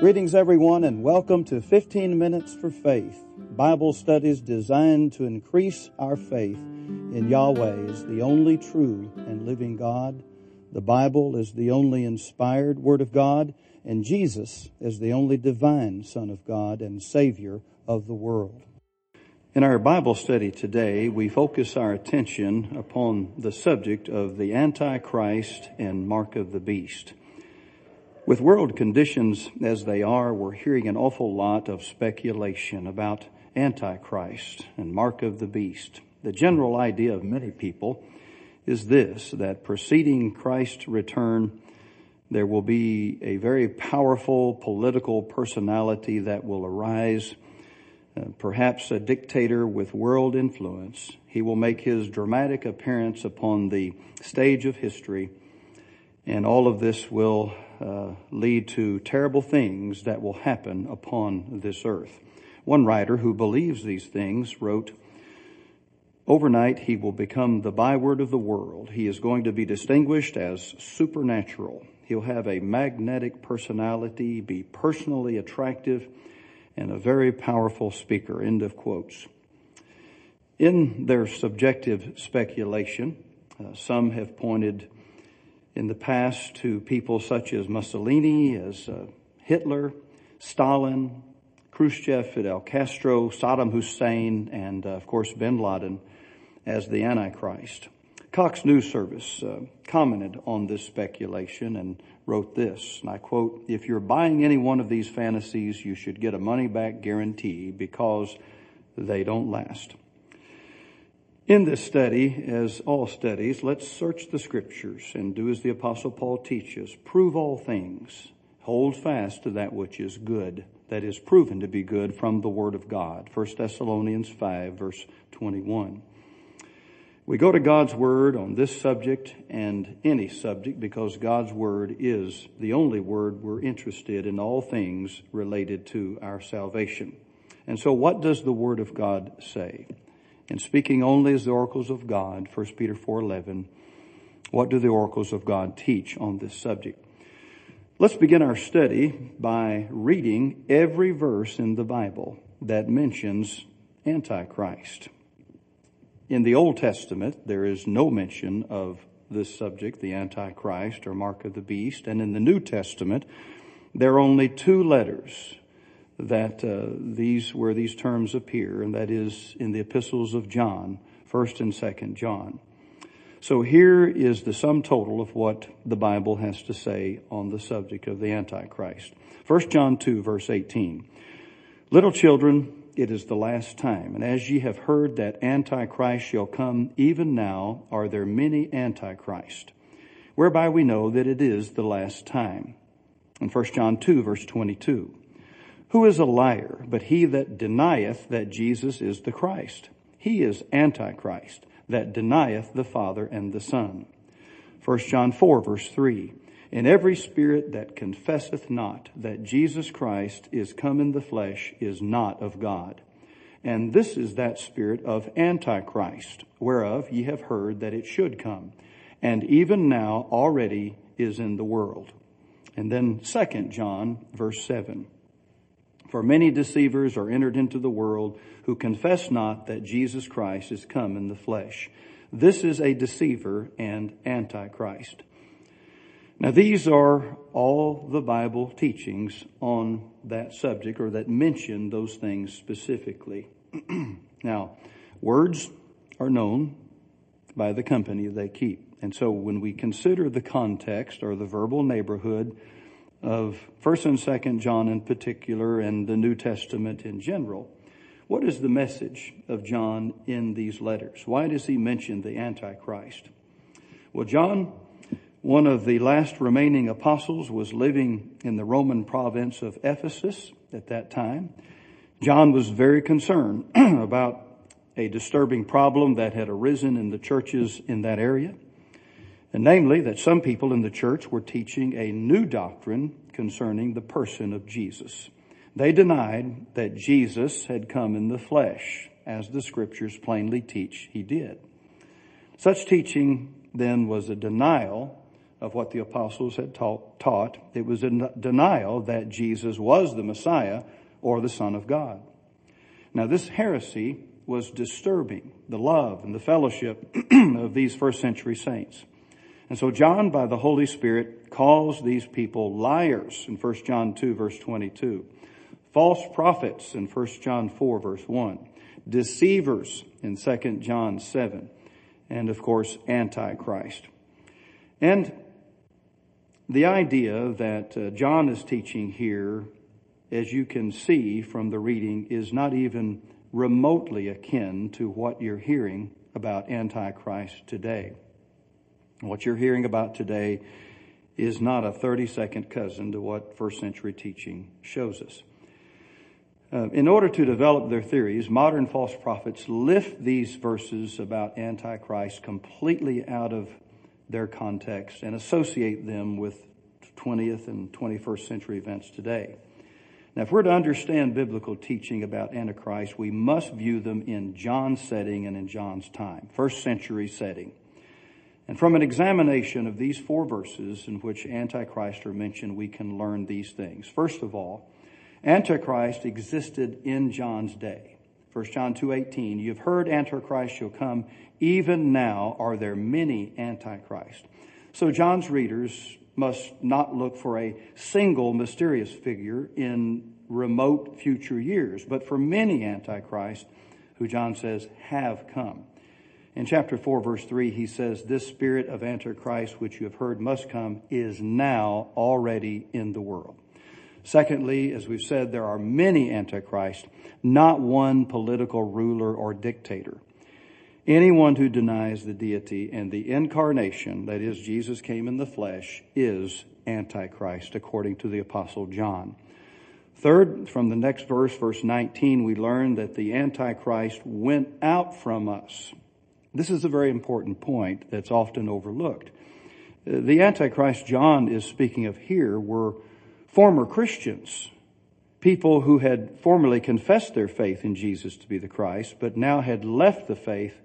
Greetings, everyone, and welcome to 15 Minutes for Faith, Bible studies designed to increase our faith in Yahweh as the only true and living God, the Bible is the only inspired Word of God, and Jesus is the only divine Son of God and Savior of the world. In our Bible study today, we focus our attention upon the subject of the Antichrist and Mark of the Beast. With world conditions as they are, we're hearing an awful lot of speculation about Antichrist and Mark of the Beast. The general idea of many people is this, that preceding Christ's return, there will be a very powerful political personality that will arise, uh, perhaps a dictator with world influence. He will make his dramatic appearance upon the stage of history, and all of this will uh, lead to terrible things that will happen upon this earth. One writer who believes these things wrote, Overnight, he will become the byword of the world. He is going to be distinguished as supernatural. He'll have a magnetic personality, be personally attractive, and a very powerful speaker. End of quotes. In their subjective speculation, uh, some have pointed in the past to people such as Mussolini, as uh, Hitler, Stalin, Khrushchev, Fidel Castro, Saddam Hussein, and uh, of course bin Laden as the Antichrist. Cox News Service uh, commented on this speculation and wrote this, and I quote, If you're buying any one of these fantasies, you should get a money back guarantee because they don't last. In this study, as all studies, let's search the scriptures and do as the apostle Paul teaches. Prove all things. Hold fast to that which is good, that is proven to be good from the word of God. 1 Thessalonians 5 verse 21. We go to God's Word on this subject and any subject because God's Word is the only Word we're interested in all things related to our salvation. And so what does the Word of God say? and speaking only as the oracles of God, 1 Peter 4:11. What do the oracles of God teach on this subject? Let's begin our study by reading every verse in the Bible that mentions Antichrist. In the Old Testament, there is no mention of this subject, the Antichrist or Mark of the Beast, and in the New Testament, there are only two letters that uh, these where these terms appear, and that is in the epistles of John, first and second John. So here is the sum total of what the Bible has to say on the subject of the Antichrist. 1 John 2 verse 18. Little children, it is the last time. And as ye have heard that Antichrist shall come, even now are there many Antichrists, whereby we know that it is the last time. In 1 John 2 verse 22. Who is a liar but he that denieth that Jesus is the Christ? He is Antichrist that denieth the Father and the Son. 1 John 4 verse 3. In every spirit that confesseth not that Jesus Christ is come in the flesh is not of God. And this is that spirit of Antichrist, whereof ye have heard that it should come, and even now already is in the world. And then 2 John verse 7. For many deceivers are entered into the world who confess not that Jesus Christ is come in the flesh. This is a deceiver and antichrist. Now these are all the Bible teachings on that subject or that mention those things specifically. now, words are known by the company they keep. And so when we consider the context or the verbal neighborhood of First and Second John in particular and the New Testament in general. What is the message of John in these letters? Why does he mention the Antichrist? Well, John, one of the last remaining apostles, was living in the Roman province of Ephesus at that time. John was very concerned about a disturbing problem that had arisen in the churches in that area and namely that some people in the church were teaching a new doctrine concerning the person of Jesus. They denied that Jesus had come in the flesh, as the scriptures plainly teach he did. Such teaching then was a denial of what the apostles had taught. taught. It was a denial that Jesus was the Messiah or the Son of God. Now this heresy was disturbing the love and the fellowship of these first century saints. And so John, by the Holy Spirit, calls these people liars in 1 John 2 verse 22, false prophets in 1 John 4 verse 1, deceivers in 2 John 7, and of course, Antichrist. And the idea that uh, John is teaching here, as you can see from the reading, is not even remotely akin to what you're hearing about Antichrist today. What you're hearing about today is not a 30 second cousin to what first century teaching shows us. Uh, in order to develop their theories, modern false prophets lift these verses about Antichrist completely out of their context and associate them with 20th and 21st century events today. Now, if we're to understand biblical teaching about Antichrist, we must view them in John's setting and in John's time, first century setting. And from an examination of these four verses in which Antichrist are mentioned, we can learn these things. First of all, Antichrist existed in John's day. 1 John 2:18 You've heard antichrist shall come even now are there many antichrists. So John's readers must not look for a single mysterious figure in remote future years but for many antichrists who John says have come. In chapter 4, verse 3, he says, This spirit of Antichrist, which you have heard must come, is now already in the world. Secondly, as we've said, there are many Antichrists, not one political ruler or dictator. Anyone who denies the deity and the incarnation, that is, Jesus came in the flesh, is Antichrist, according to the Apostle John. Third, from the next verse, verse 19, we learn that the Antichrist went out from us. This is a very important point that's often overlooked. Uh, the Antichrist John is speaking of here were former Christians, people who had formerly confessed their faith in Jesus to be the Christ, but now had left the faith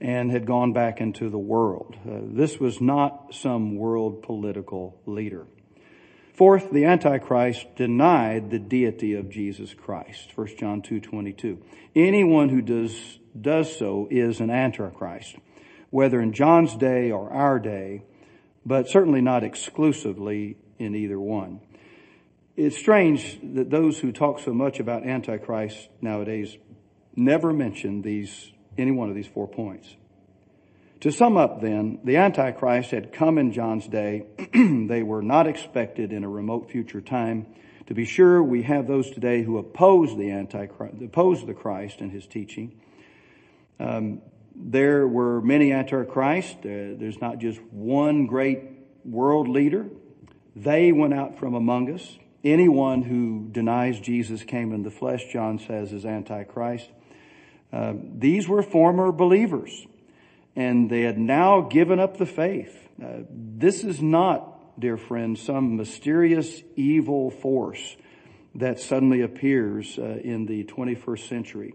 and had gone back into the world. Uh, this was not some world political leader. Fourth, the Antichrist denied the deity of Jesus Christ. 1 John 2:22. Anyone who does does so is an antichrist, whether in John's day or our day, but certainly not exclusively in either one. It's strange that those who talk so much about antichrist nowadays never mention these, any one of these four points. To sum up then, the Antichrist had come in John's day. they were not expected in a remote future time. To be sure, we have those today who oppose the Antichrist, oppose the Christ and his teaching. Um, there were many antichrists. Uh, there's not just one great world leader. They went out from among us. Anyone who denies Jesus came in the flesh, John says, is antichrist. Uh, these were former believers, and they had now given up the faith. Uh, this is not, dear friends, some mysterious evil force that suddenly appears uh, in the 21st century.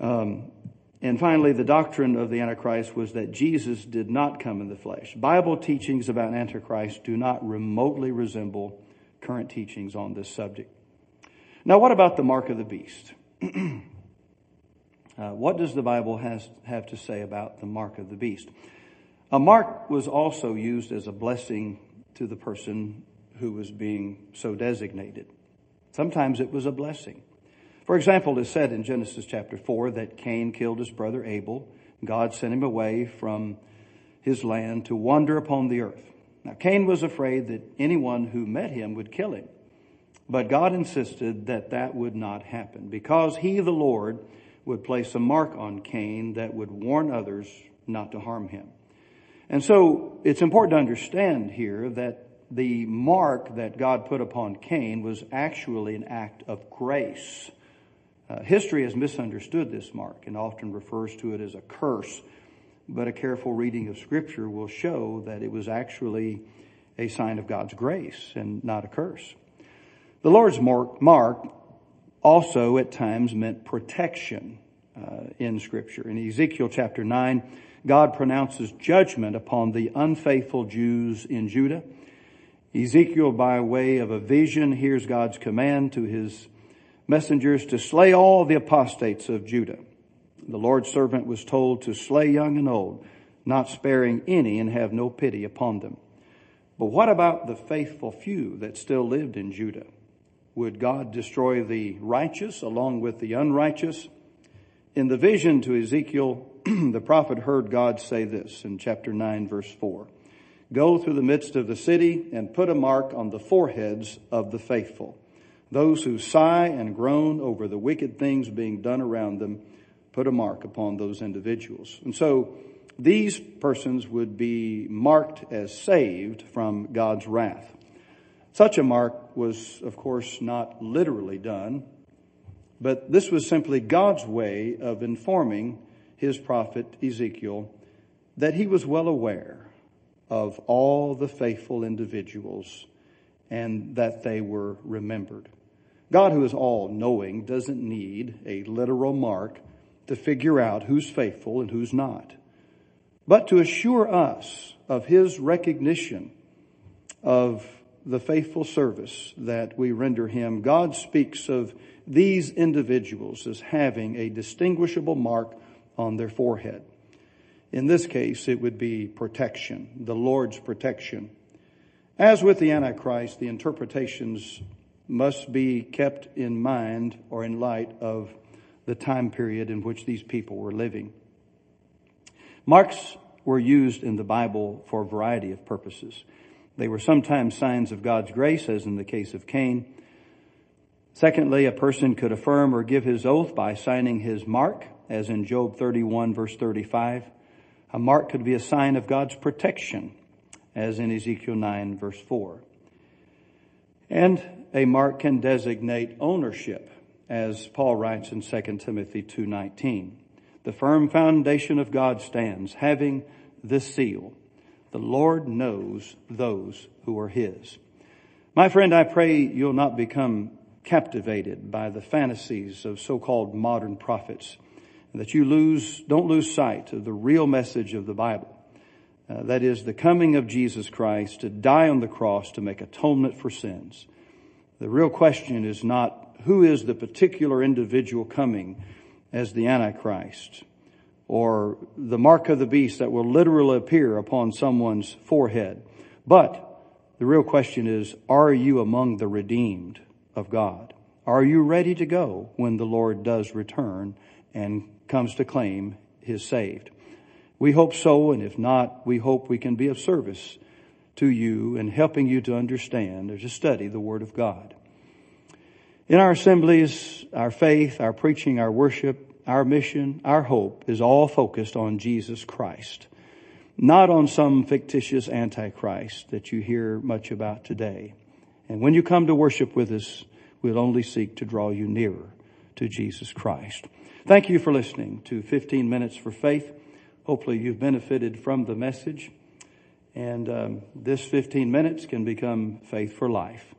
Um, and finally, the doctrine of the Antichrist was that Jesus did not come in the flesh. Bible teachings about Antichrist do not remotely resemble current teachings on this subject. Now, what about the mark of the beast? uh, what does the Bible has, have to say about the mark of the beast? A mark was also used as a blessing to the person who was being so designated. Sometimes it was a blessing. For example, it is said in Genesis chapter 4 that Cain killed his brother Abel. God sent him away from his land to wander upon the earth. Now, Cain was afraid that anyone who met him would kill him. But God insisted that that would not happen because he, the Lord, would place a mark on Cain that would warn others not to harm him. And so it's important to understand here that the mark that God put upon Cain was actually an act of grace uh, history has misunderstood this mark and often refers to it as a curse, but a careful reading of Scripture will show that it was actually a sign of God's grace and not a curse. The Lord's mark, mark also at times meant protection uh, in Scripture. In Ezekiel chapter 9, God pronounces judgment upon the unfaithful Jews in Judah. Ezekiel, by way of a vision, hears God's command to his messengers to slay all the apostates of Judah. The Lord's servant was told to slay young and old, not sparing any and have no pity upon them. But what about the faithful few that still lived in Judah? Would God destroy the righteous along with the unrighteous? In the vision to Ezekiel, the prophet heard God say this in chapter 9 verse 4. Go through the midst of the city and put a mark on the foreheads of the faithful those who sigh and groan over the wicked things being done around them put a mark upon those individuals. And so these persons would be marked as saved from God's wrath. Such a mark was, of course, not literally done, but this was simply God's way of informing his prophet Ezekiel that he was well aware of all the faithful individuals and that they were remembered. God, who is all knowing, doesn't need a literal mark to figure out who's faithful and who's not, but to assure us of his recognition of the faithful service that we render him, God speaks of these individuals as having a distinguishable mark on their forehead. In this case, it would be protection, the Lord's protection. As with the Antichrist, the interpretations must be kept in mind or in light of the time period in which these people were living. Marks were used in the Bible for a variety of purposes. They were sometimes signs of God's grace, as in the case of Cain. Secondly, a person could affirm or give his oath by signing his mark, as in Job 31 verse 35. A mark could be a sign of God's protection, as in Ezekiel 9 verse 4. And a mark can designate ownership, as Paul writes in 2 Timothy 2:19. The firm foundation of God stands, having this seal. The Lord knows those who are his. My friend, I pray you'll not become captivated by the fantasies of so-called modern prophets and that you lose, don't lose sight of the real message of the Bible. Uh, that is the coming of Jesus Christ to die on the cross to make atonement for sins the real question is not who is the particular individual coming as the Antichrist or the mark of the beast that will literally appear upon someone's forehead. But the real question is, are you among the redeemed of God? Are you ready to go when the Lord does return and comes to claim his saved? We hope so, and if not, we hope we can be of service to you and helping you to understand or to study the Word of God. In our assemblies, our faith, our preaching, our worship, our mission, our hope is all focused on Jesus Christ, not on some fictitious antichrist that you hear much about today. And when you come to worship with us, we'll only seek to draw you nearer to Jesus Christ. Thank you for listening to 15 Minutes for Faith. Hopefully you've benefited from the message. And um, this 15 minutes can become faith for life.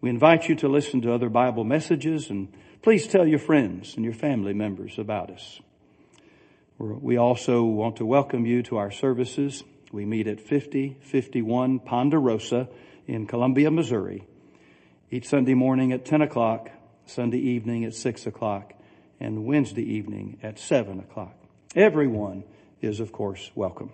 We invite you to listen to other Bible messages and please tell your friends and your family members about us. We also want to welcome you to our services. We meet at 5051 Ponderosa in Columbia, Missouri, each Sunday morning at 10 o'clock, Sunday evening at 6 o'clock, and Wednesday evening at 7 o'clock. Everyone is, of course, welcome.